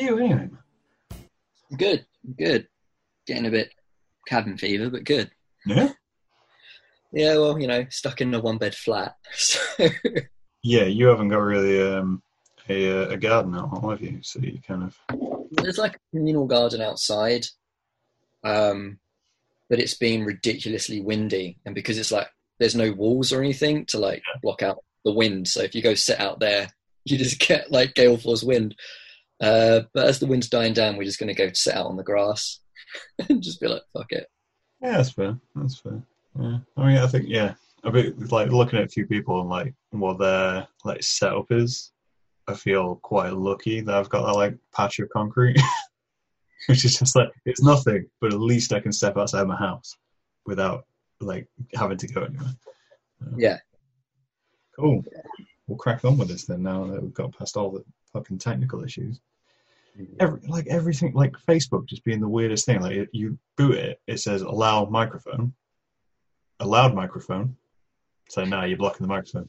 you anyway? Good, good. Getting a bit cabin fever, but good. Yeah. Yeah, well, you know, stuck in a one bed flat. So Yeah, you haven't got really um, a uh, a garden at home, have you? So you kind of there's like a communal garden outside, um, but it's been ridiculously windy, and because it's like there's no walls or anything to like block out the wind, so if you go sit out there, you just get like gale force wind. Uh, but as the wind's dying down, we're just going to go sit out on the grass and just be like, fuck it. yeah, that's fair. That's fair. Yeah, I mean, I think yeah, a bit like looking at a few people and like what their like setup is. I feel quite lucky that I've got that like patch of concrete, which is just like it's nothing, but at least I can step outside my house without like having to go anywhere. Yeah. Cool. We'll crack on with this then. Now that we've got past all the fucking technical issues. Every like everything like Facebook just being the weirdest thing. Like it- you boot it, it says allow microphone, allowed microphone. So now you're blocking the microphone.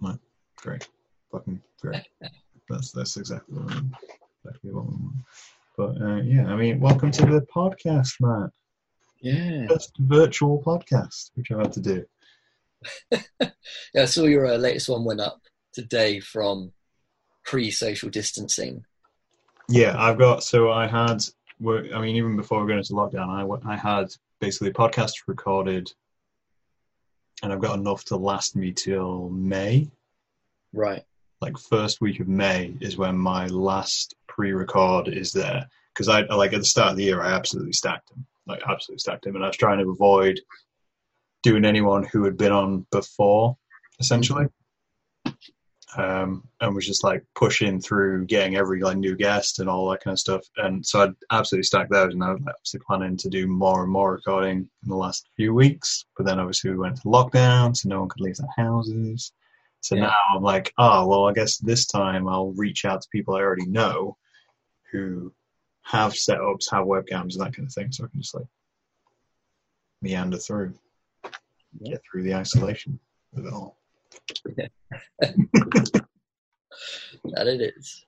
Right, great, fucking great. That's that's exactly what I mean. Exactly what I mean. But uh, yeah, I mean, welcome to the podcast, Matt. Yeah. First virtual podcast, which I've had to do. Yeah, I saw your uh, latest one went up today from pre social distancing. Yeah, I've got. So I had. I mean, even before we go into lockdown, I I had basically a podcast recorded, and I've got enough to last me till May. Right. Like first week of May is when my last pre-record is there because I like at the start of the year I absolutely stacked him, like absolutely stacked him, and I was trying to avoid doing anyone who had been on before, essentially. Um, and was just like pushing through getting every like new guest and all that kind of stuff. And so I'd absolutely stacked those, and I was obviously planning to do more and more recording in the last few weeks. But then obviously we went to lockdown, so no one could leave their houses. So Yeah. now I'm like, oh well, I guess this time I'll reach out to people I already know who have setups, have webcams, and that kind of thing, so I can just like meander through, Yeah. get through the isolation of it all. That it is.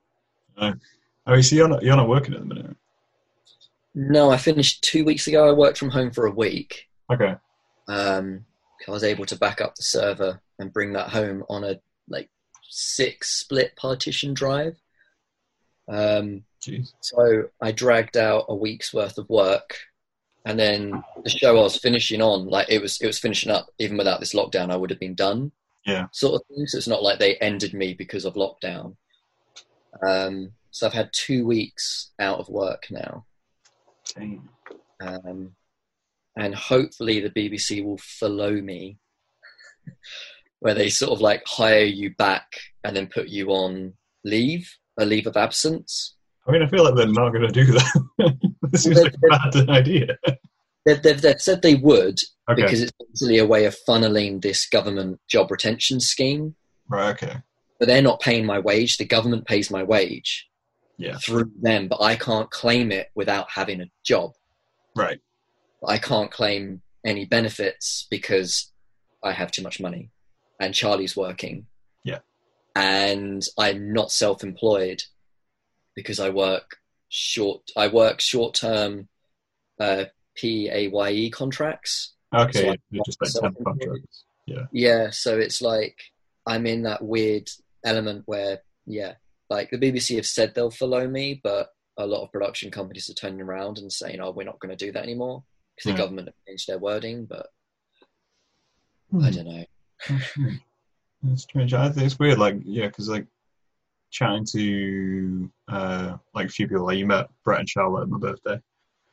Oh, so you're not you're not working at the minute. No, I finished two weeks ago. I worked from home for a week. Okay. Um, I was able to back up the server and bring that home on a like six split partition drive. Um, Jeez. so I dragged out a week's worth of work, and then the show I was finishing on, like it was, it was finishing up. Even without this lockdown, I would have been done. Yeah. Sort of thing. So it's not like they ended me because of lockdown. Um, so I've had two weeks out of work now, um, and hopefully the BBC will follow me, where they sort of like hire you back and then put you on leave, a leave of absence. I mean, I feel like they're not going to do that. this seems Well, like a bad idea. They've, they've, they've said they would Okay. because it's basically a way of funneling this government job retention scheme. right. Okay. But they're not paying my wage. The government pays my wage Yeah. through them, but I can't claim it without having a job. Right. I can't claim any benefits because I have too much money and Charlie's working. Yeah. And I'm not self employed because I work short I work short term uh PAYE contracts. Okay. So yeah, just like so- temp contracts. Yeah. Yeah, so it's like I'm in that weird element where yeah, like the BBC have said they'll follow me, but a lot of production companies are turning around and saying, "Oh, we're not going to do that anymore," because Yeah. the government have changed their wording. But Hmm. I don't know. That's strange. I think it's weird. Like, yeah, because like chatting to uh like a few people. Like you met Brett and Charlotte at my birthday.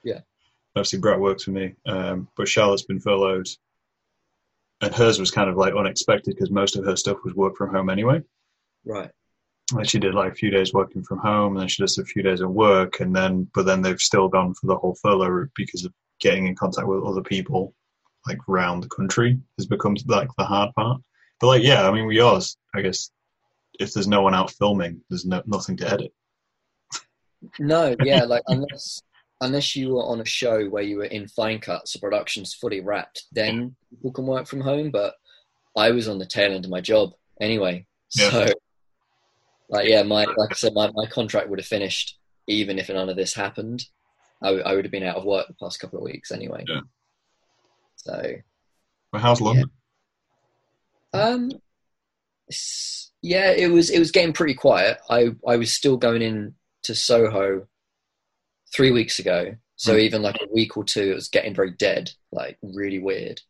Yeah. Obviously, Brett works for me, um, but Charlotte's been furloughed, and hers was kind of like unexpected because most of her stuff was work from home anyway. Right. Like she did like a few days working from home, and then she does a few days at work, and then but then they've still gone for the whole furlough route because of getting in contact with other people like around the country has become like the hard part. But like yeah, I mean with yours, I guess if there's no one out filming, there's no nothing to edit. No, yeah, like unless unless you were on a show where you were in fine cuts, the production's fully wrapped, then people can work from home. But I was on the tail end of my job anyway, Yeah. so Like yeah, my like I said, my, my contract would have finished even if none of this happened. I would have been out of work the past couple of weeks anyway. Yeah. So But how's London? um, yeah, it was it was getting pretty quiet. I I was still going in to Soho three weeks ago, so Hmm. even like a week or two, it was getting very dead, like really weird.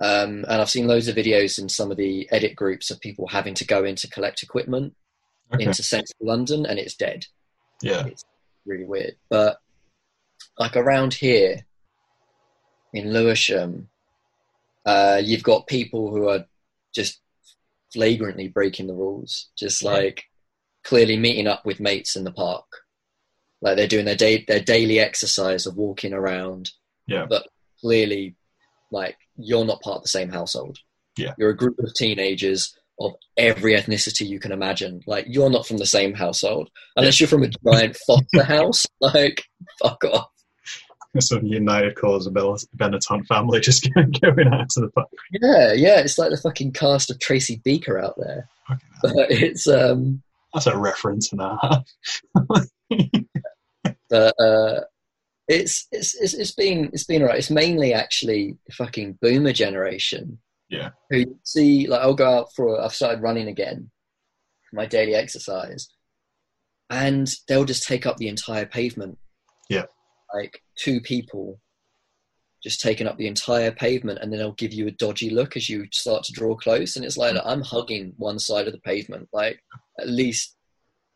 Um, and I've seen loads of videos in some of the edit groups of people having to go in to collect equipment Okay. into central London, and it's dead. Yeah. It's really weird. But like around here in Lewisham, uh, you've got people who are just flagrantly breaking the rules, just like clearly meeting up with mates in the park. Like they're doing their day their daily exercise of walking around. Yeah. But clearly like you're not part of the same household. Yeah. You're a group of teenagers of every ethnicity you can imagine. Like you're not from the same household. Unless you're from a giant foster house, like fuck off. Some United Colours of Benetton family just going out to the park. Yeah, yeah, it's like the fucking cast of Tracy Beaker out there. Hell. But it's um That's a reference and a half. but uh it's it's it's, it's been it's been alright. It's mainly actually the fucking boomer generation. Yeah. Who see like I'll go out for I've started running again my daily exercise. And they'll just take up the entire pavement. Yeah. Like two people just taking up the entire pavement and then they'll give you a dodgy look as you start to draw close and it's like I'm hugging one side of the pavement like at least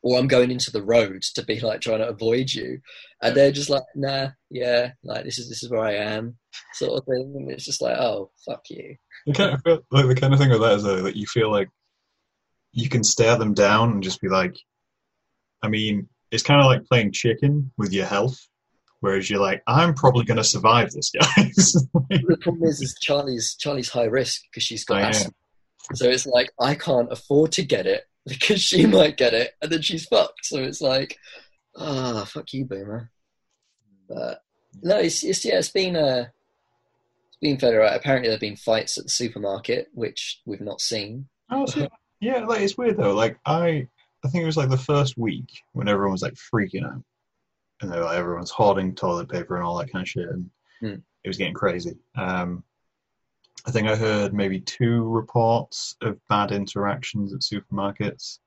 or I'm going into the road to be like trying to avoid you. And they're just like nah yeah like this is this is where I am sort of thing. And it's just like oh fuck you. The kind of feel, like the kind of thing with that is though that you feel like you can stare them down and just be like, I mean, it's kind of like playing chicken with your health, whereas you're like, I'm probably going to survive this, guys. the problem is is Charlie's Charlie's high risk because she's got I am. asthma so it's like I can't afford to get it because she might get it and then she's fucked so it's like ah fuck you boomer but no it's, it's yeah it's been uh it's been fairly right apparently there have been fights at the supermarket which we've not seen oh, so, yeah, like it's weird though. Like I, I think it was like the first week when everyone was like freaking out, and they were like, everyone's hoarding toilet paper and all that kind of shit, and Hmm. it was getting crazy. Um, I think I heard maybe two reports of bad interactions at supermarkets.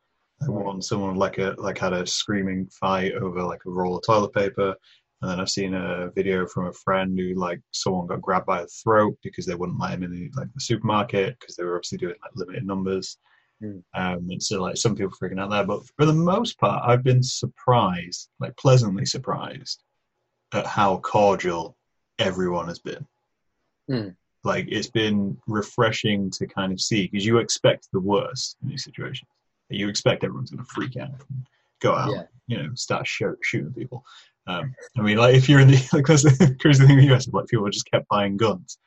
Like one, someone like a like had a screaming fight over like a roll of toilet paper, and then I've seen a video from a friend who like someone got grabbed by the throat because they wouldn't let him in the, like the supermarket because they were obviously doing like limited numbers. Hmm. Um, and so like some people freaking out there, but for the most part, I've been surprised, like pleasantly surprised, at how cordial everyone has been. Hmm. Like it's been refreshing to kind of see because you expect the worst in these situations. You expect everyone's going to freak out, and go out, Yeah. you know, start shoot, shooting people. Um, I mean, like if you're in the because the crazy thing in the US is like people just kept buying guns.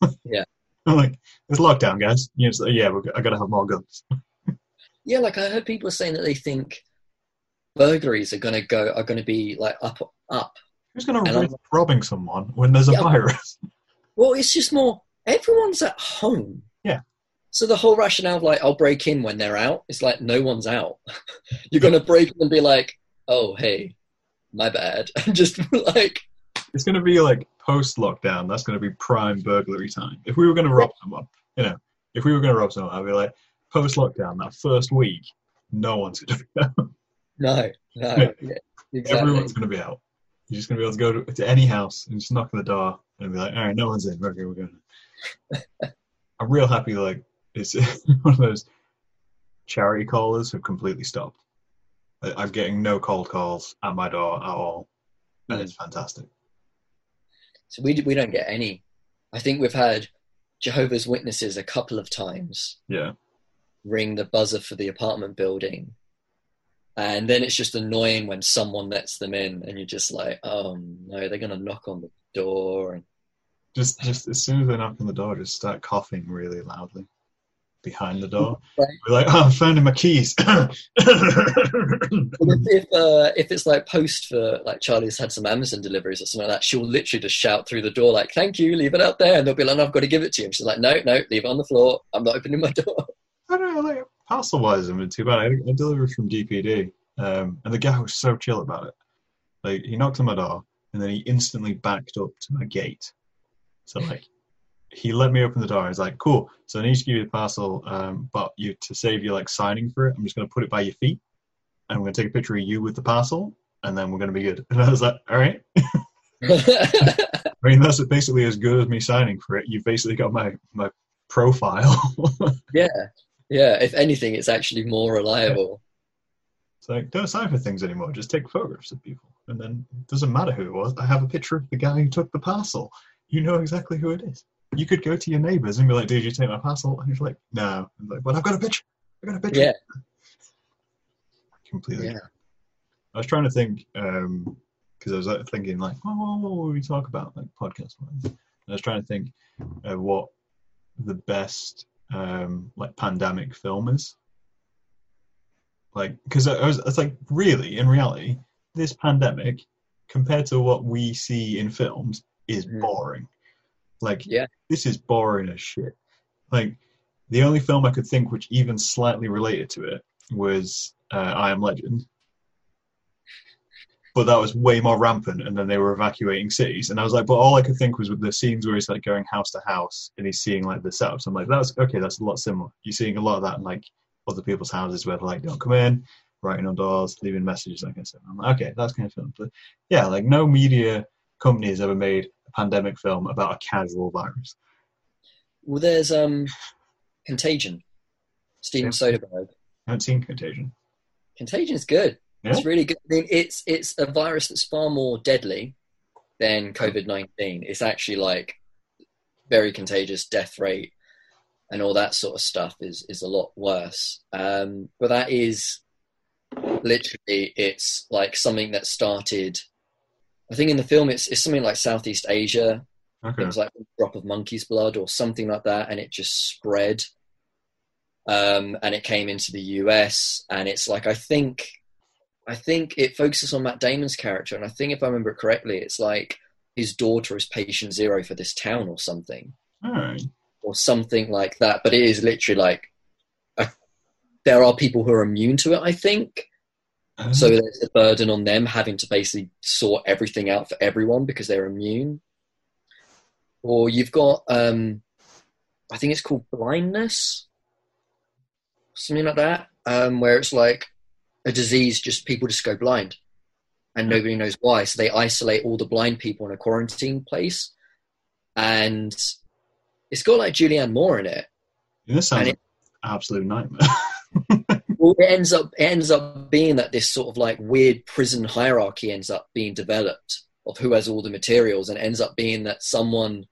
Yeah. I'm like, it's lockdown, guys. You know, like, yeah, we're, I got to have more guns. yeah like I heard people saying that they think burglaries are gonna go are gonna be like up up Who's going to risk robbing someone when there's a Yeah. virus? Well, it's just more everyone's at home. Yeah. So the whole rationale of like I'll break in when they're out, it's like no one's out. You're gonna break in and be like, oh hey, my bad, and just like It's going to be like post lockdown. That's going to be prime burglary time. If we were going to rob someone, you know, if we were going to rob someone, I'd be like, post lockdown, that first week, no one's going to be out. no, no, Yeah. exactly. Everyone's going to be out. You're just going to be able to go to, to any house and just knock on the door and be like, all right, no one's in. Okay, we're going. I'm real happy. Like it's one of those charity callers have completely stopped. I- I'm getting no cold calls at my door at all, and Mm. it's fantastic. So we we don't get any. I think we've had Jehovah's Witnesses a couple of times Yeah. ring the buzzer for the apartment building. And then it's just annoying when someone lets them in and you're just like, oh no, they're going to knock on the door. And Just, just as soon as they knock on the door, just start coughing really loudly behind the door. Right. We're like, oh, I'm finding my keys. If if, uh, if it's like post for like Charlie's had some Amazon deliveries or something like that, she'll literally just shout through the door like, "Thank you, leave it out there," and they'll be like, no, "I've got to give it to you." And she's like, "No, no, leave it on the floor. I'm not opening my door." I don't know, like parcel wise, I'm too bad. I, I delivered from DPD, um, and the guy was so chill about it. Like he knocked on my door, and then he instantly backed up to my gate. So like, he let me open the door. He's like, "Cool. So I need to give you the parcel, um, but you to save you like signing for it, I'm just going to put it by your feet, and I'm going to take a picture of you with the parcel, and then we're going to be good." And I was like, "All right." I mean, that's basically as good as me signing for it. You've basically got my my profile. yeah, yeah. If anything, it's actually more reliable. It's like don't sign for things anymore. Just take photographs of people, and then it doesn't matter who it was. I have a picture of the guy who took the parcel. You know exactly who it is. You could go to your neighbors and be like, "Did you take my parcel?" And he's like, "No." I'm like, "But I've got a picture. I've got a picture." Yeah. Completely. Yeah. I was trying to think because I was like, thinking like, oh, what will we talk about like podcast wise? I was trying to think of what the best um, like pandemic film is. Like, because I was, it's like really in reality, this pandemic compared to what we see in films is Mhm. boring. Like, Yeah. this is boring as shit. Like, the only film I could think which even slightly related to it was uh, I Am Legend. But that was way more rampant, and then they were evacuating cities. And I was like, but all I could think was with the scenes where he's like going house to house and he's seeing like the setups. I'm like, that's okay, that's a lot similar. You're seeing a lot of that in like other people's houses where they're like, don't come in, writing on doors, leaving messages, like I said. I'm like, okay, that's kind of film. But yeah, like no media company has ever made a pandemic film about a casual virus. Well, there's um, Contagion. Steven Soderbergh. I haven't seen Contagion. Contagion's good. Yeah? It's really good. I mean, it's it's a virus that's far more deadly than COVID nineteen. It's actually like very contagious, death rate, and all that sort of stuff is is a lot worse. Um, but that is literally it's like something that started. I think in the film it's it's something like Southeast Asia. Okay. It was like a drop of monkey's blood or something like that, and it just spread. Um, and it came into the US, and it's like I think, I think it focuses on Matt Damon's character, and I think if I remember it correctly, it's like his daughter is patient zero for this town or something, right. or something like that. But it is literally like a, there are people who are immune to it. I think Uh, so. There's a burden on them having to basically sort everything out for everyone because they're immune. Or you've got, um, I think it's called blindness, something like that, um, where it's like a disease, just people just go blind and nobody knows why. So they isolate all the blind people in a quarantine place. And it's got like Julianne Moore in it. this sounds and like an absolute nightmare. well, it ends up it ends up being that this sort of like weird prison hierarchy ends up being developed of who has all the materials, and ends up being that someone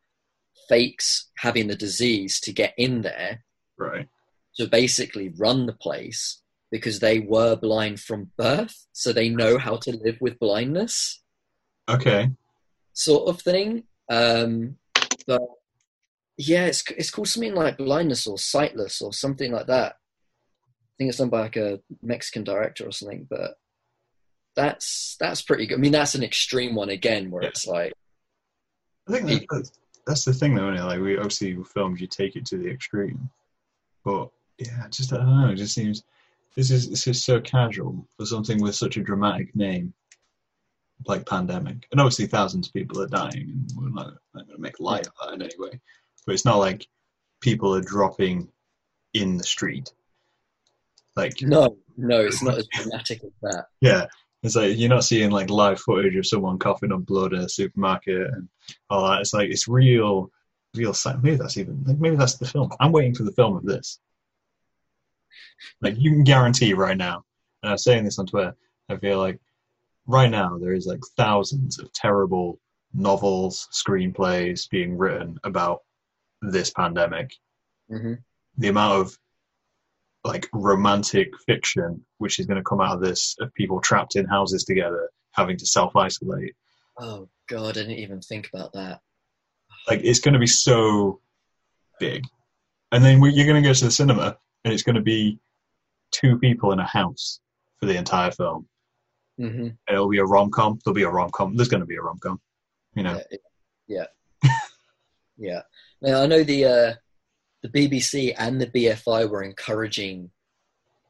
fakes having the disease to get in there right. to basically run the place because they were blind from birth, so they know how to live with blindness, Okay. sort of thing. Um, but yeah, it's it's called something like blindness or sightless or something like that. I think it's done by like a Mexican director or something, but that's that's pretty good. I mean, that's an extreme one again, where Yeah. it's like, I think that, that's, that's the thing, though, isn't it? Like, we obviously with films, you take it to the extreme, but yeah, just I don't know. It just seems this is this is so casual for something with such a dramatic name, like pandemic, and obviously thousands of people are dying, and we're not, not going to make light of that in any way. But it's not like people are dropping in the street. Like, no, no, it's not as dramatic as that. yeah, it's like you're not seeing like live footage of someone coughing up blood in a supermarket and all that. It's like it's real, real. Maybe that's even like maybe that's the film. I'm waiting for the film of this. Like you can guarantee right now, and I'm saying this on Twitter. I feel like right now there is like thousands of terrible novels, screenplays being written about this pandemic. hmm The amount of like romantic fiction which is going to come out of this of people trapped in houses together having to self isolate. Oh God, I didn't even think about that. Like it's going to be so big, and then we, you're going to go to the cinema and it's going to be two people in a house for the entire film. hmm And it'll be a rom com. There'll be a rom com. There's going to be a rom com. You know, Yeah, yeah, yeah. Now I know the uh, the BBC and the BFI were encouraging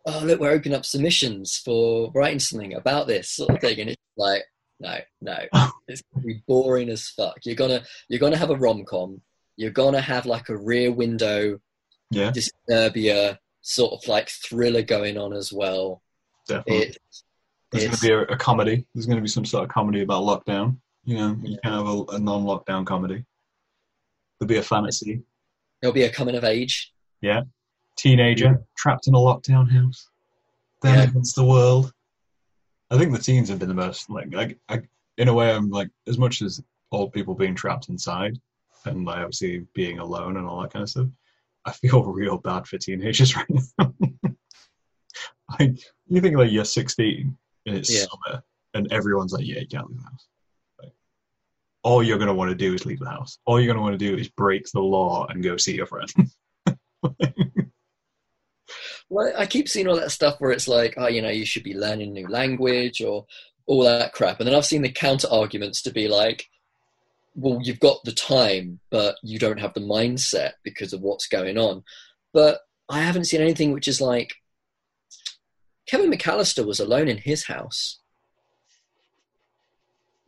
oh look, we're opening up submissions for writing something about this sort of thing, and it's like, no, no, it's gonna be boring as fuck. You're gonna you're gonna have a rom com. You're gonna have like a Rear Window, Yeah, Disturbia sort of like thriller going on as well. definitely. It, There's going to be a, a comedy. There's going to be some sort of comedy about lockdown. You know, you can have a, a non-lockdown comedy. There'll be a fantasy. There'll be a coming of age. Yeah. Teenager trapped in a lockdown house. Then Yeah. against the world. I think the teens have been the most like. I, I, in a way, I'm like as much as old people being trapped inside, and like obviously being alone and all that kind of stuff. I feel real bad for teenagers right now. like you think like you're 16 and it's Yeah. summer, and everyone's like, "Yeah, you can't leave the house." All you're gonna want to do is leave the house. All you're gonna want to do is break the law and go see your friend. Well, I keep seeing all that stuff where it's like, oh, you know, you should be learning a new language or all that crap. And then I've seen the counter arguments to be like, well, you've got the time, but you don't have the mindset because of what's going on. But I haven't seen anything which is like, Kevin McAllister was alone in his house.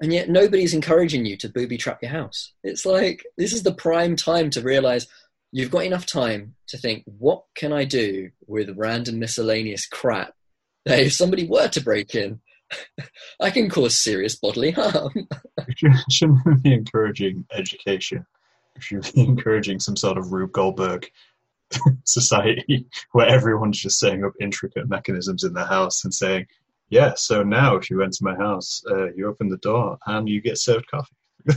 And yet nobody's encouraging you to booby trap your house. It's like, this is the prime time to realize you've got enough time to think, what can I do with random miscellaneous crap that if somebody were to break in, I can cause serious bodily harm. Should- shouldn't be encouraging education. We should be encouraging some sort of Rube Goldberg society where everyone's just setting up intricate mechanisms in their house and saying, "Yeah, so now if you enter my house, uh, you open the door and you get served coffee."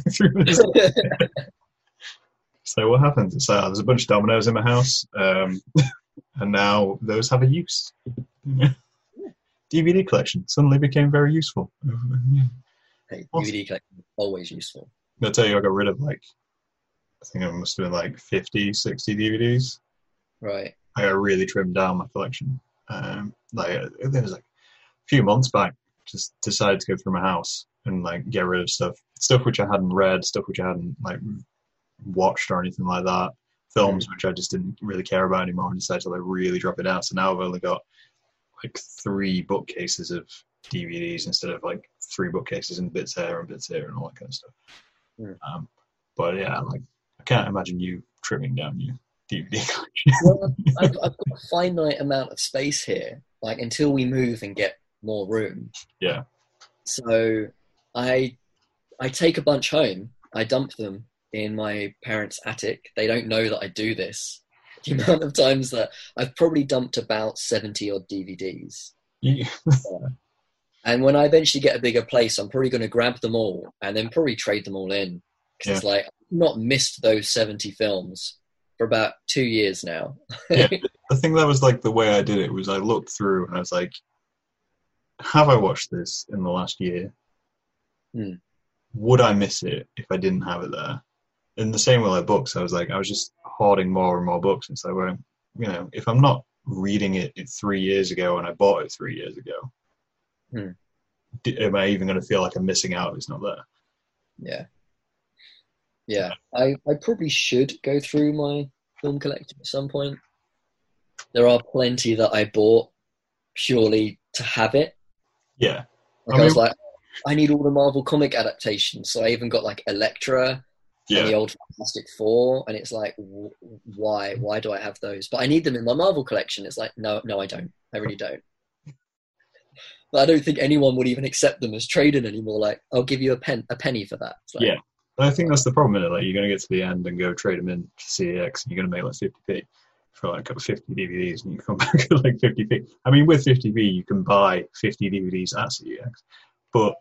so what happens? It's like oh, there's a bunch of dominoes in my house, um, and now those have a use. DVD collection suddenly became very useful. Hey, Awesome. DVD collection is always useful. I'll tell you, I got rid of like, I think it must have been like 50, 60 DVDs. Right. I got really trimmed down my collection. Um, like there was like few months back, just decided to go through my house and like get rid of stuff, stuff which I hadn't read, stuff which I hadn't like watched or anything like that, films which I just didn't really care about anymore, and decided to like really drop it out So now I've only got like three bookcases of DVDs instead of like three bookcases and bits here and bits here and all that kind of stuff. Mm. Um, but yeah, like I can't imagine you trimming down your DVD collection. Well, I've, I've got a finite amount of space here, like until we move and get more room. Yeah. So I I take a bunch home. I dump them in my parents' attic. They don't know that I do this. The amount of times that I've probably dumped about seventy odd DVDs. You- And when I eventually get a bigger place, I'm probably going to grab them all and then probably trade them all in. Because it's like, I've not missed those 70 films for about two years now. Yeah. I think that was like the way I did it was I looked through and I was like, have I watched this in the last year? Hmm. Would I miss it if I didn't have it there? In the same way like books, I was like, I was just hoarding more and more books. And so, well, you know, if I'm not reading it three years ago and I bought it three years ago, d- am I even going to feel like I'm missing out if it's not there? yeah. Yeah. I, I probably should go through my film collection at some point. There are plenty that I bought purely to have it. Yeah. Like I I, was like, I need all the Marvel comic adaptations. So I even got like Elektra and the old Fantastic Four, and it's like, w- why? Why do I have those? But I need them in my Marvel collection. It's like, no, no, I don't. I really don't. But I don't think anyone would even accept them as trading anymore. Like, I'll give you a pen, a penny for that. Like, Yeah. I think that's the problem, is Like, you're going to get to the end and go trade them in to CEX, and you're going to make like 50p for like 50 DVDs, and you come back at like 50p. I mean, with 50p, you can buy 50 DVDs at CEX, but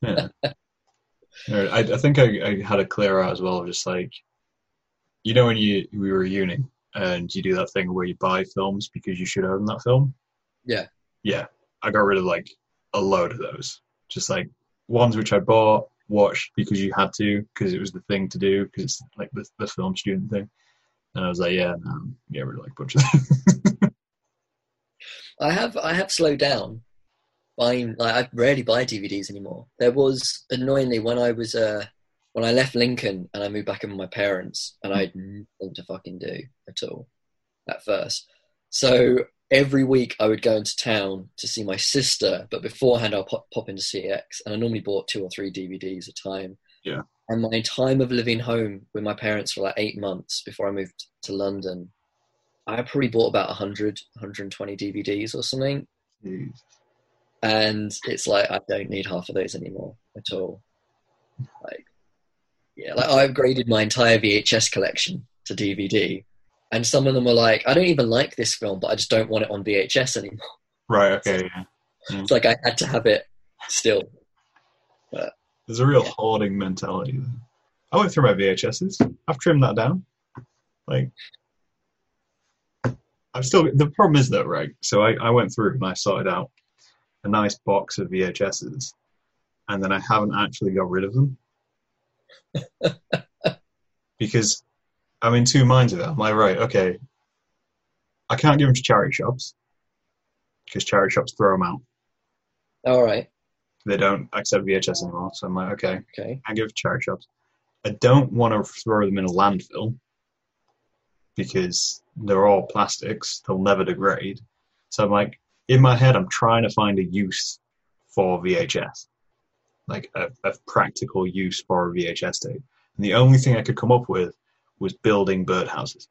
yeah. I, I think I, I had a clear out as well, of just like, you know, when you we were uni and you do that thing where you buy films because you should own that film. Yeah. Yeah, I got rid of like a load of those, just like ones which I bought, watched because you had to, because it was the thing to do, because it's like the, the film student thing. And I was like, yeah, no, rid of like a bunch of them. I have, I have slowed down buying. Like, I rarely buy DVDs anymore. There was annoyingly when I was, uh, when I left Lincoln and I moved back in with my parents, and I had nothing to fucking do at all at first. So every week I would go into town to see my sister, but beforehand I'll pop, pop into CEX, and I normally bought two or three DVDs a time. Yeah. And my time of living home with my parents for like eight months before I moved to London, I probably bought about 100, 120 DVDs or something. And it's like, I don't need half of those anymore at all. Like, yeah, like I upgraded my entire VHS collection to DVD. And some of them were like, I don't even like this film, but I just don't want it on VHS anymore. Right. Okay. Yeah. It's like I had to have it still. There's a real Yeah. hoarding mentality. There. I went through my VHSs. I've trimmed that down. Like, I've still. The problem is though, right? So I, I went through and I sorted out a nice box of VHSs, and then I haven't actually got rid of them because I'm in two minds of it. I'm like, right, okay, I can't give them to charity shops because charity shops throw them out. All right. They don't accept VHS anymore. So I'm like, okay, Okay. I give charity shops. I don't want to throw them in a landfill because they're all plastics. They'll never degrade. So I'm like, in my head, I'm trying to find a use for VHS, like a, a practical use for a VHS tape. And the only thing I could come up with was building birdhouses.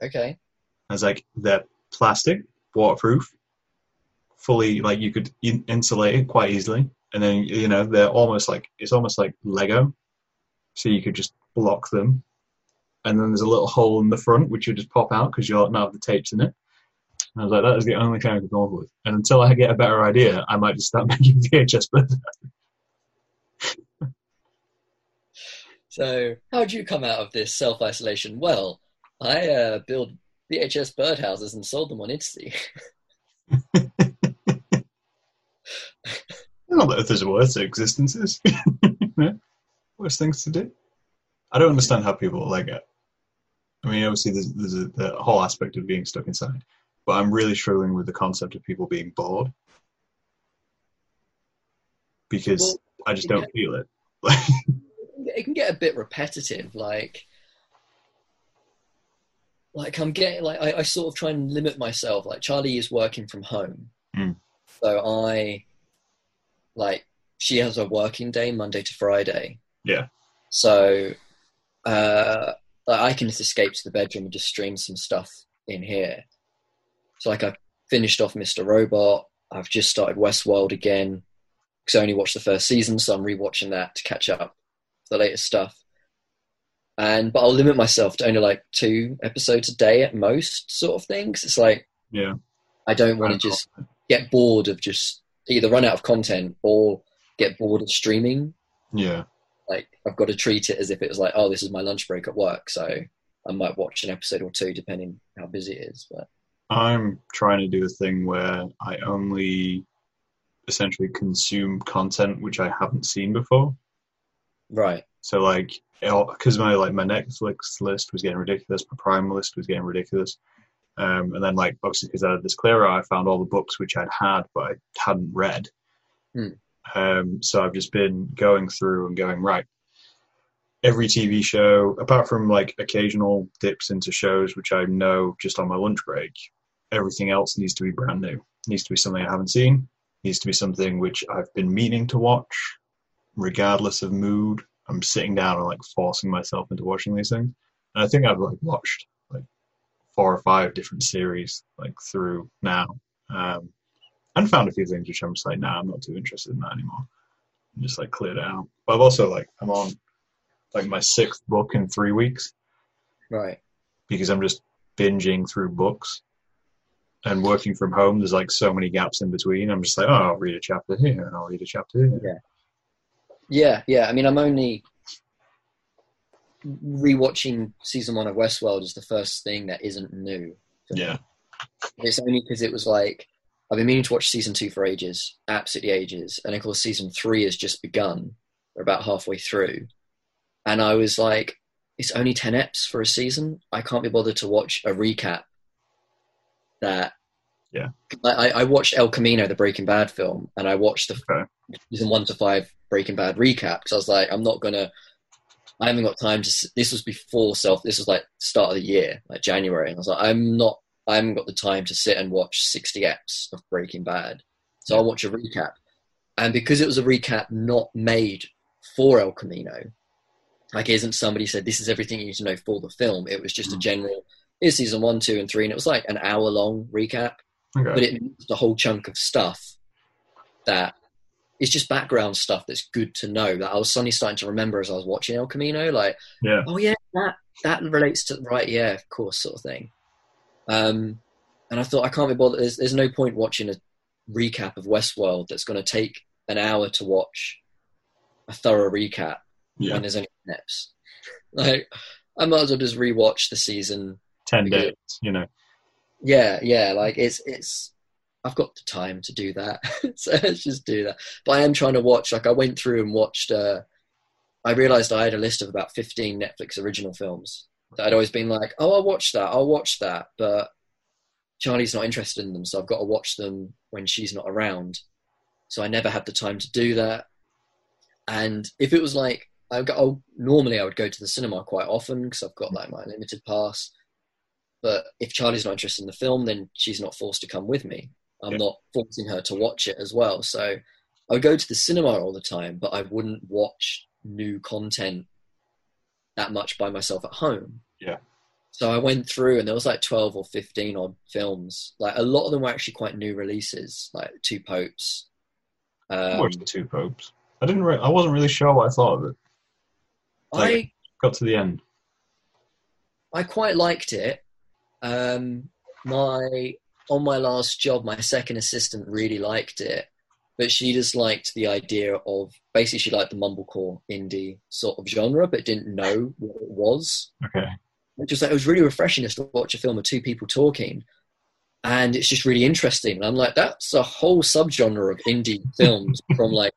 Okay. I was like, they're plastic, waterproof, fully like you could in- insulate it quite easily, and then you know they're almost like it's almost like Lego, so you could just block them, and then there's a little hole in the front which you just pop out because you don't have the tapes in it. And I was like, that is the only thing I could come up with, and until I get a better idea, I might just start making VHS birds. So, how would you come out of this self isolation? Well, I uh, built VHS birdhouses and sold them on Etsy. Not that there's worse existences. worse things to do. I don't understand how people like it. I mean, obviously, there's, there's a, the whole aspect of being stuck inside, but I'm really struggling with the concept of people being bored because Well, I just don't feel it. it can get a bit repetitive like like i'm getting like I, I sort of try and limit myself like charlie is working from home Mm. so i like she has a working day monday to friday Yeah. so uh like, i can just escape to the bedroom and just stream some stuff in here so like i finished off mr robot i've just started westworld again because i only watched the first season so i'm rewatching that to catch up the latest stuff. And but I'll limit myself to only like two episodes a day at most, sort of things. It's like Yeah. I don't want to just get bored of just either run out of content or get bored of streaming. Yeah. Like I've got to treat it as if it was like, oh, this is my lunch break at work, so I might watch an episode or two depending how busy it is. But I'm trying to do a thing where I only essentially consume content which I haven't seen before. right, So like, oh, because my like my Netflix list was getting ridiculous, my Prime list was getting ridiculous, um, and then like obviously because I had this clearer, I found all the books which I'd had but I hadn't read. Hmm. Um, so I've just been going through and going right. Every TV show, apart from like occasional dips into shows which I know just on my lunch break, everything else needs to be brand new. Needs to be something I haven't seen. Needs to be something which I've been meaning to watch regardless of mood, I'm sitting down and like forcing myself into watching these things. And I think I've like watched four or five different series like through now, um, and found a few things which I'm just like, nah, I'm not too interested in that anymore. And just like cleared it out. But I've also like I'm on like my sixth book in three weeks right. because I'm just binging through books. And working from home, there's like so many gaps in between. I'm just like, oh, I'll read a chapter here and I'll read a chapter here. Yeah, yeah. I mean, I'm only rewatching season one of Westworld is the first thing that isn't new. me. Yeah. It's only because it was like I've been meaning to watch season two for ages, absolutely ages, and of course season three has just begun. We're about halfway through, and I was like, "It's only ten eps for a season. I can't be bothered to watch a recap." That Yeah. I, I I watched El Camino, the Breaking Bad film, and I watched the Okay. season one to five Breaking Bad recap because I was like, I'm not gonna. I haven't got time to. This was before self. This was like start of the year, like January, and I was like, I'm not I haven't got the time to sit and watch 60 eps of Breaking Bad. So I'll watch a recap. And because it was a recap not made for El Camino, like isn't somebody said this is everything you need to know for the film. It was just a Mm. general is season one, two, and three, and it was like an hour long recap Okay. but it missed a whole chunk of stuff that is just background stuff that's good to know that I was suddenly starting to remember as I was watching El Camino, like, Yeah. oh yeah, that that relates to right, yeah, of course, sort of thing. Um, and I thought I can't be bothered. There's, there's no point watching a recap of Westworld that's going to take an hour to watch a thorough recap yeah. when there's only snaps. Like, I might as well just rewatch the season Ten because- days, you know. yeah, yeah, like it's it's I've got the time to do that. so let's just do that. But I am trying to watch like I went through and watched uh I realized I had a list of about 15 Netflix original films that I'd always been like, "Oh, I'll watch that. I'll watch that." But Charlie's not interested in them, so I've got to watch them when she's not around. So I never had the time to do that. And if it was like I oh, normally I would go to the cinema quite often because I've got like my limited pass. But if Charlie's not interested in the film, then she's not forced to come with me. I'm Yeah. not forcing her to watch it as well. So I would go to the cinema all the time, but I wouldn't watch new content that much by myself at home. Yeah. So I went through and there was like 12 or 15 odd films. Like a lot of them were actually quite new releases, like Two Popes. I Um, watched the two popes. I didn't. Re- I wasn't really sure what I thought of it. I Got to the end. I quite liked it. Um, my on my last job, my second assistant really liked it, but she just liked the idea of basically she liked the mumblecore indie sort of genre, but didn't know what it was. Okay. Which was like it was really refreshing just to watch a film of two people talking, and it's just really interesting. And I'm like, that's a whole subgenre of indie films from like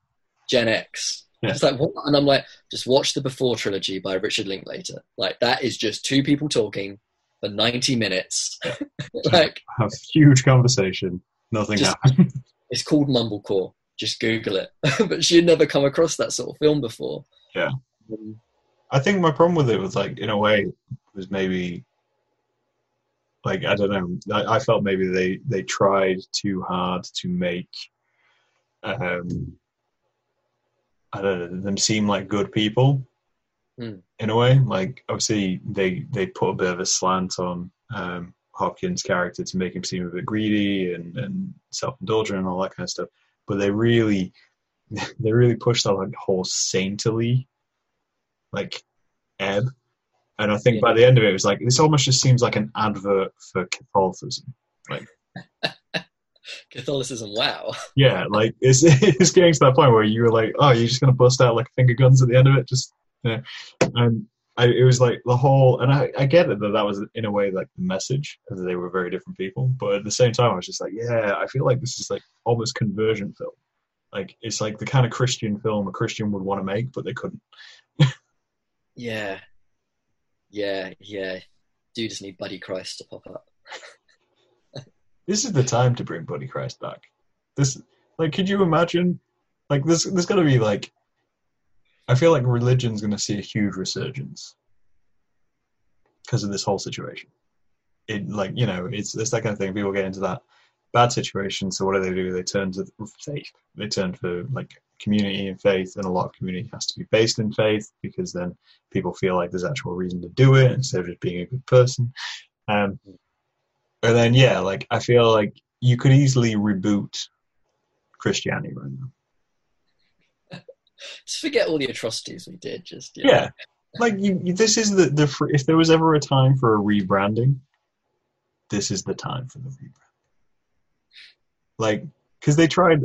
Gen X. Yeah. It's like, what? and I'm like, just watch the Before trilogy by Richard Linklater. Like that is just two people talking for 90 minutes. like Have a huge conversation. Nothing Just- happened. it's called Mumblecore. Just Google it. but she'd never come across that sort of film before. Yeah. Um, I think my problem with it was like, in a way, was maybe like I don't know. I, I felt maybe they they tried too hard to make um I don't know them seem like good people. Hmm. In a way, like obviously they they put a bit of a slant on um, Hopkins' character to make him seem a bit greedy and, and self indulgent and all that kind of stuff. But they really they really pushed that like whole saintly like ebb. And I think Yeah. by the end of it, it was like this almost just seems like an advert for Catholicism. Like Catholicism, wow. Yeah, like it's it's getting to that point where you were like, oh, you're just gonna bust out like finger guns at the end of it, just yeah. And I, it was like the whole, and I, I get it that that was in a way like the message, as they were very different people. But at the same time, I was just like, yeah, I feel like this is like almost conversion film. Like it's like the kind of Christian film a Christian would want to make, but they couldn't. Yeah. Yeah, yeah. Do just need Buddy Christ to pop up. This is the time to bring Buddy Christ back. This, like, could you imagine? Like, this, there's there's gonna be like, I feel like religion's gonna see a huge resurgence because of this whole situation. It like you know it's it's that kind of thing. People get into that bad situation, so what do they do? They turn to faith. They turn for like community and faith, and a lot of community has to be based in faith because then people feel like there's actual reason to do it instead of just being a good person. Um, and then yeah, like I feel like you could easily reboot Christianity right now. Just forget all the atrocities we did. Just know. Yeah, like you, you, this is the the fr- if there was ever a time for a rebranding, this is the time for the rebrand. Like, because they tried,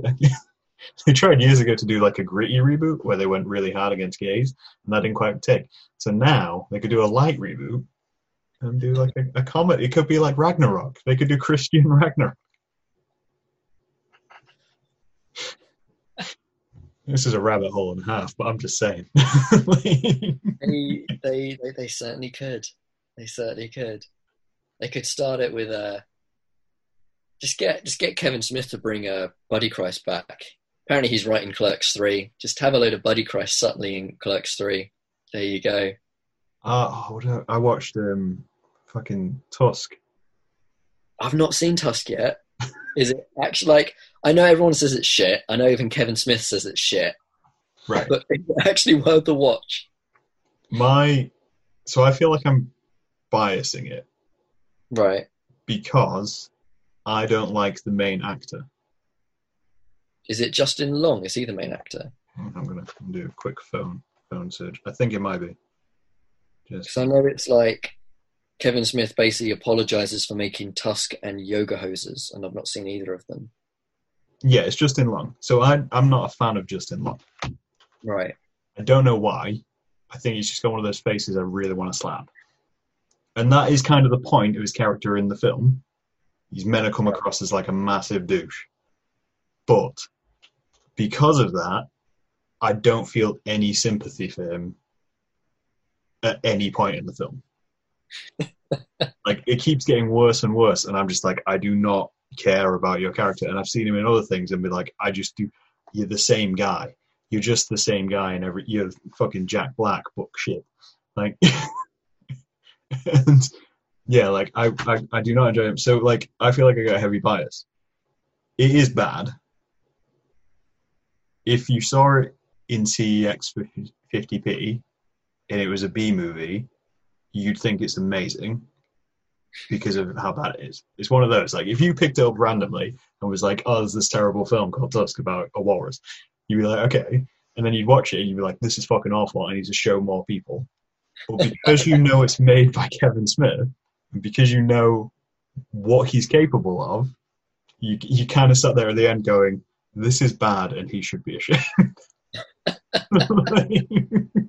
they tried years ago to do like a gritty reboot where they went really hard against gays, and that didn't quite take. So now they could do a light reboot and do like a, a comedy. It could be like Ragnarok. They could do Christian Ragnarok. This is a rabbit hole and a half, but I'm just saying. they, they, they, they certainly could. They certainly could. They could start it with a. Just get just get Kevin Smith to bring uh, Buddy Christ back. Apparently he's writing Clerks three. Just have a load of Buddy Christ subtly in Clerks three. There you go. Uh, oh, what I, I watched um, fucking Tusk. I've not seen Tusk yet. Is it actually like I know everyone says it's shit. I know even Kevin Smith says it's shit, Right. but it's actually worth the watch. My so I feel like I'm biasing it Right. because I don't like the main actor. Is it Justin Long? Is he the main actor? Hmm, I'm gonna do a quick phone phone search. I think it might be. Just Because I know it's like Kevin Smith basically apologizes for making Tusk and Yoga Hosers, and I've not seen either of them. yeah, it's Justin Long. So I I'm not a fan of Justin Long. Right. I don't know why. I think he's just got one of those faces I really want to slap. And that is kind of the point of his character in the film. He's meant to come across as like a massive douche. But because of that, I don't feel any sympathy for him at any point in the film. like it keeps getting worse and worse, and I'm just like, I do not care about your character. And I've seen him in other things and be like, I just do you're the same guy you're just the same guy in every you're fucking Jack Black book shit. Like and yeah, like I, I I do not enjoy him. So like I feel like I got a heavy bias. It is bad. If you saw it in CEX 50p and it was a B movie, you'd think it's amazing because of how bad it is. It's one of those like if you picked it up randomly and was like, "Oh, there's this terrible film called Tusk about a walrus," you'd be like, "Okay," and then you'd watch it and you'd be like, "This is fucking awful. I need to show more people." But because you know it's made by Kevin Smith, and because you know what he's capable of, you you kind of sat there at the end going, "This is bad, and he should be ashamed."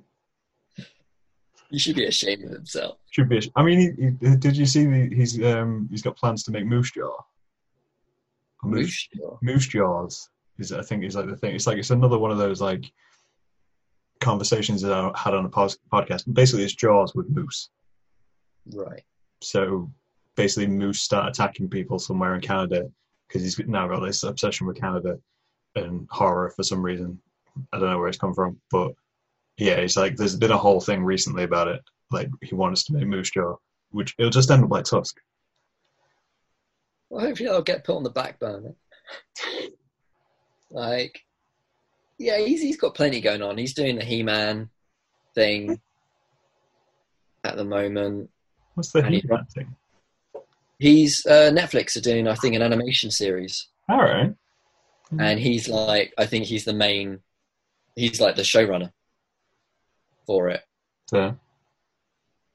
He should be ashamed of himself. should be. I mean, he, he, did you see the, he's um he's got plans to make Moose Jaw? Moose, Moosh. Moose Jaws is I think is like the thing. It's like it's another one of those like conversations that I had on a pos- podcast. Basically, it's Jaws with Moose. Right. So basically, Moose start attacking people somewhere in Canada because he's now got this obsession with Canada and horror for some reason. I don't know where it's come from, but yeah, it's like there's been a whole thing recently about it. Like he wants to make Moose Jaw, which it'll just end up like Tusk. Well, hopefully I'll get put on the back burner. like, yeah, he's he's got plenty going on. He's doing the He-Man thing at the moment. What's the And He-Man thing? He's uh, Netflix are doing, I think, an animation series, All right. and he's like, I think he's the main, he's like the showrunner for it. Yeah.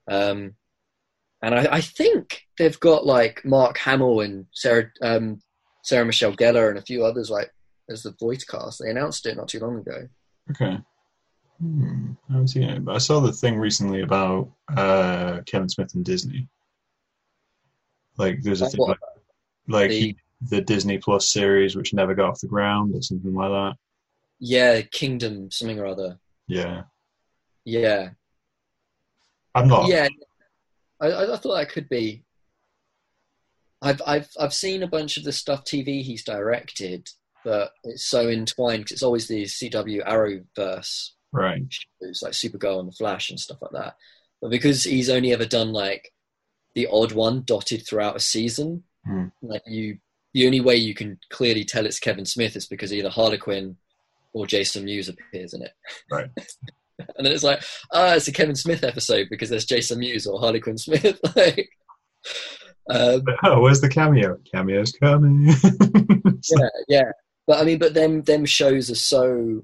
Um, and I, I think they've got like Mark Hamill and Sarah um, Sarah Michelle Gellar and a few others like as the voice cast. They announced it not too long ago. okay. Hmm, I haven't seen it, but I saw the thing recently about uh, Kevin Smith and Disney. Like, there's a Like thing what? like, like The- he, the Disney Plus series, which never got off the ground, or something like that. Yeah, Kingdom something or other. Yeah, Yeah, I'm not. yeah. I, I thought that could be. I've I've I've seen a bunch of the stuff TV he's directed, but it's so entwined because it's always the CW Arrowverse Right. shows like Supergirl and the Flash and stuff like that. But because he's only ever done like the odd one dotted throughout a season, Hmm. like you, the only way you can clearly tell it's Kevin Smith is because either Harley Quinn or Jason Mewes appears in it. Right. and then it's like, ah, it's a Kevin Smith episode because there's Jason Mewes or Harley Quinn Smith. like, um, oh, where's the cameo? Cameo's coming. yeah, yeah. But I mean, but them them shows are so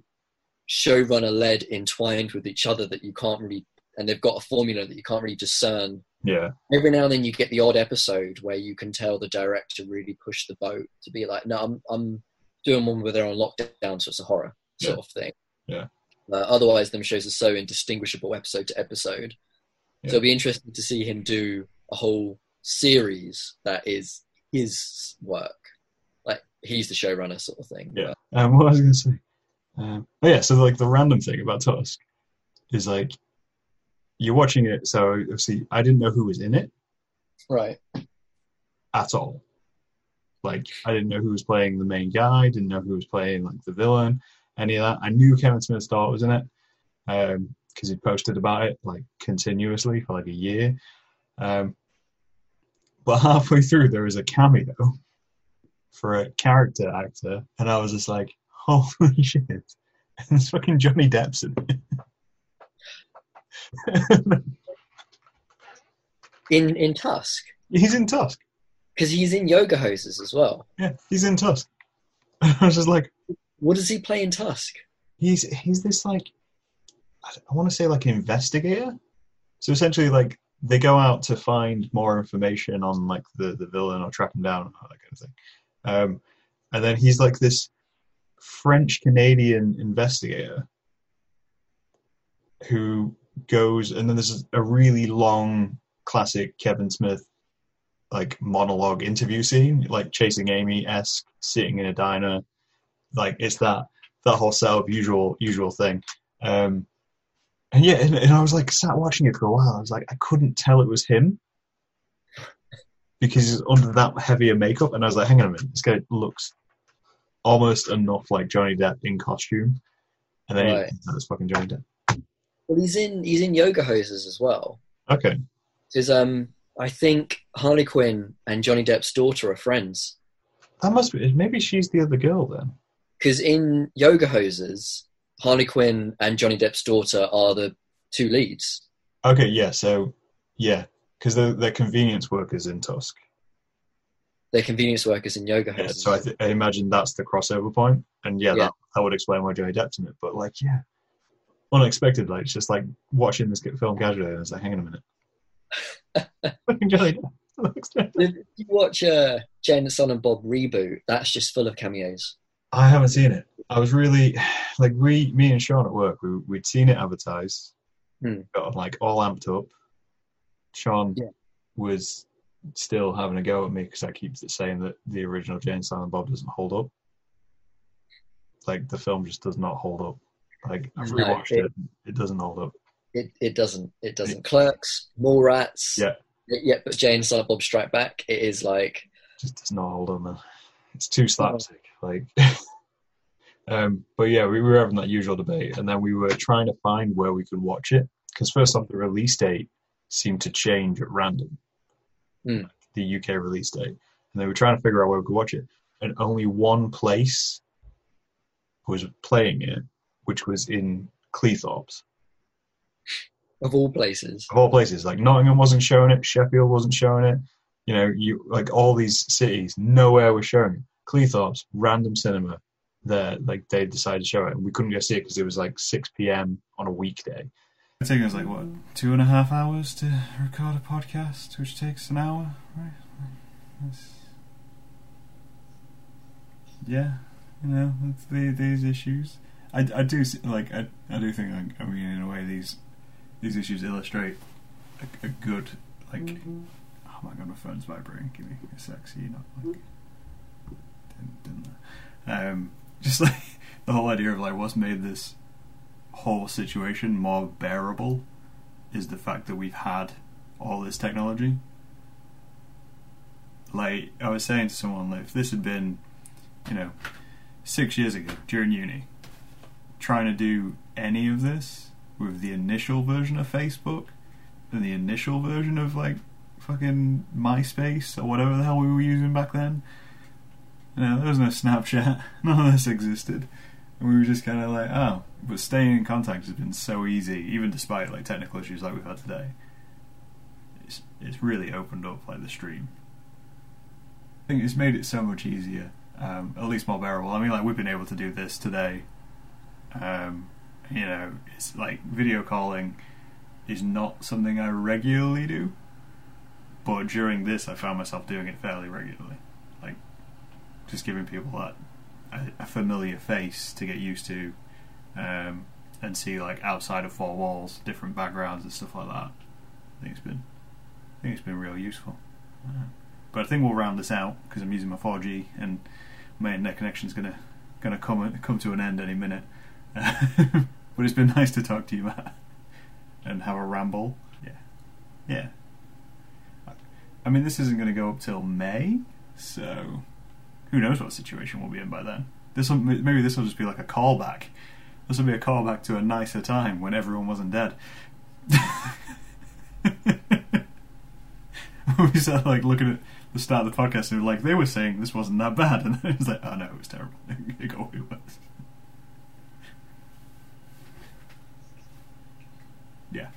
showrunner led, entwined with each other that you can't really, and they've got a formula that you can't really discern. yeah. Every now and then you get the odd episode where you can tell the director really pushed the boat to be like, no, I'm I'm doing one where they're on lockdown, so it's a horror sort Yeah. of thing. Yeah. Uh, otherwise, them shows are so indistinguishable episode to episode. Yeah. So it'll be interesting to see him do a whole series that is his work. Like he's the showrunner sort of thing. Yeah. Um, what was I going to say? Um, oh yeah, so like the random thing about Tusk is like you're watching it. So obviously, I didn't know who was in it Right. at all. Like I didn't know who was playing the main guy. Didn't know who was playing like the villain. Any of that. I knew Kevin Smith Star was in it because he'd posted about it like continuously for like a year. Um, But halfway through, there was a cameo for a character actor, and I was just like, "Holy shit!" And it's fucking Johnny Depp's in it. In in Tusk, he's in Tusk. because he's in Yoga Hosers as well. Yeah, he's in Tusk. I was just like, What does he play in Tusk? he's he's this like I, want to say like an investigator. So essentially, like they go out to find more information on like the the villain or track him down that kind of thing. Um, and then he's like this French Canadian investigator who goes, and then there's a really long classic Kevin Smith like monologue interview scene, like chasing Amy esque, sitting in a diner, like it's that that whole setup, usual usual thing. Um, and yeah, and, and I was like sat watching it for a while. I was like, I couldn't tell it was him because he's under that heavier makeup, and I was like, hang on a minute, this guy looks almost enough like Johnny Depp in costume, and then Right. that's fucking Johnny Depp. Well, he's in he's in Yoga Hosers as well. Okay, Because um, I think Harley Quinn and Johnny Depp's daughter are friends. that must be maybe she's the other girl then. Because in Yoga Hosers, Harley Quinn and Johnny Depp's daughter are the two leads. Okay, yeah, so yeah, because they're, they're convenience workers in Tusk. They're convenience workers in Yoga Yeah, so I, th- I imagine that's the crossover point, and yeah, Yeah. That, that would explain why Johnny Depp's in it. But like, yeah, unexpected. Like, it's just like watching this film casually, and I was like, hang on a minute, Johnny Depp. looks Johnny Depp. if you watch uh, Jay and Silent Bob reboot, that's just full of cameos. I haven't seen it. I was really like we, me and Sean at work. We we'd seen it advertised, Hmm. got like all amped up. Sean Yeah. was still having a go at me because I keep saying that the original Jay and Silent Bob doesn't hold up. Like the film just does not hold up. Like I've No, rewatched it- it, it doesn't hold up. It it doesn't it doesn't. Clerks, Mallrats. Yeah. Yeah, but Jay and Silent Bob Strike Back. It is like just does not hold on, man. It's too slapstick. Like, um, but yeah, we were having that usual debate, and then we were trying to find where we could watch it because first off, the release date seemed to change at random, Hmm. the UK release date, and they were trying to figure out where we could watch it, and only one place was playing it, which was in Cleethorpes. of all places. of all places. Like Nottingham wasn't showing it, Sheffield wasn't showing it. You know, you like all these cities, nowhere was showing it. Cleethorpes, random cinema, there, like they decided to show it, and we couldn't go see it because it was like 6 p.m. on a weekday. It takes us like what two and a half hours to record a podcast, which takes an hour, right? That's- yeah, you know, it's the, these issues. I, I do like I, I do think like, I mean in a way these these issues illustrate a, a good like mm-hmm. Oh my god my phone's vibrating give me a sec so you're not like didn't, didn't that. um just like the whole idea of like what's made this whole situation more bearable is the fact that we've had all this technology. Like I was saying to someone, like if this had been, you know, six years ago during uni, trying to do any of this with the initial version of Facebook and the initial version of like fucking MySpace or whatever the hell we were using back then. You know, there was no Snapchat, none of this existed. And we were just kind of like, oh, but staying in contact has been so easy, even despite like technical issues like we've had today. It's it's really opened up like the stream. I think it's made it so much easier, um, at least more bearable. I mean, like we've been able to do this today. Um, you know, it's like video calling is not something I regularly do, but during this, I found myself doing it fairly regularly. Like just giving people that a, a familiar face to get used to, um, and see like outside of four walls, different backgrounds and stuff like that. I think it's been, I think it's been real useful. Uh, but I think we'll round this out because I'm using my 4G and my internet connection's gonna gonna come come to an end any minute. but it's been nice to talk to you, Matt, and have a ramble. Yeah, yeah. I mean, this isn't going to go up till May, so who knows what situation we'll be in by then. This maybe this will just be like a callback. This will be a callback to a nicer time when everyone wasn't dead. we started like looking at the start of the podcast and like they were saying this wasn't that bad, and then it was like, oh no, it was terrible. it got way worse. Yeah.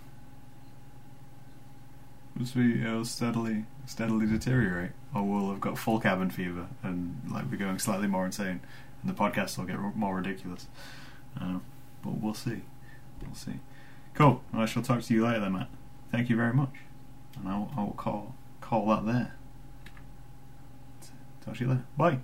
As we uh, steadily, steadily deteriorate, or we'll have got full cabin fever and like we're going slightly more insane, and the podcast will get r- more ridiculous. Uh, but we'll see. We'll see. Cool. Well, I shall talk to you later, then, Matt. Thank you very much, and I will, I will call call that there. Talk to you later. Bye.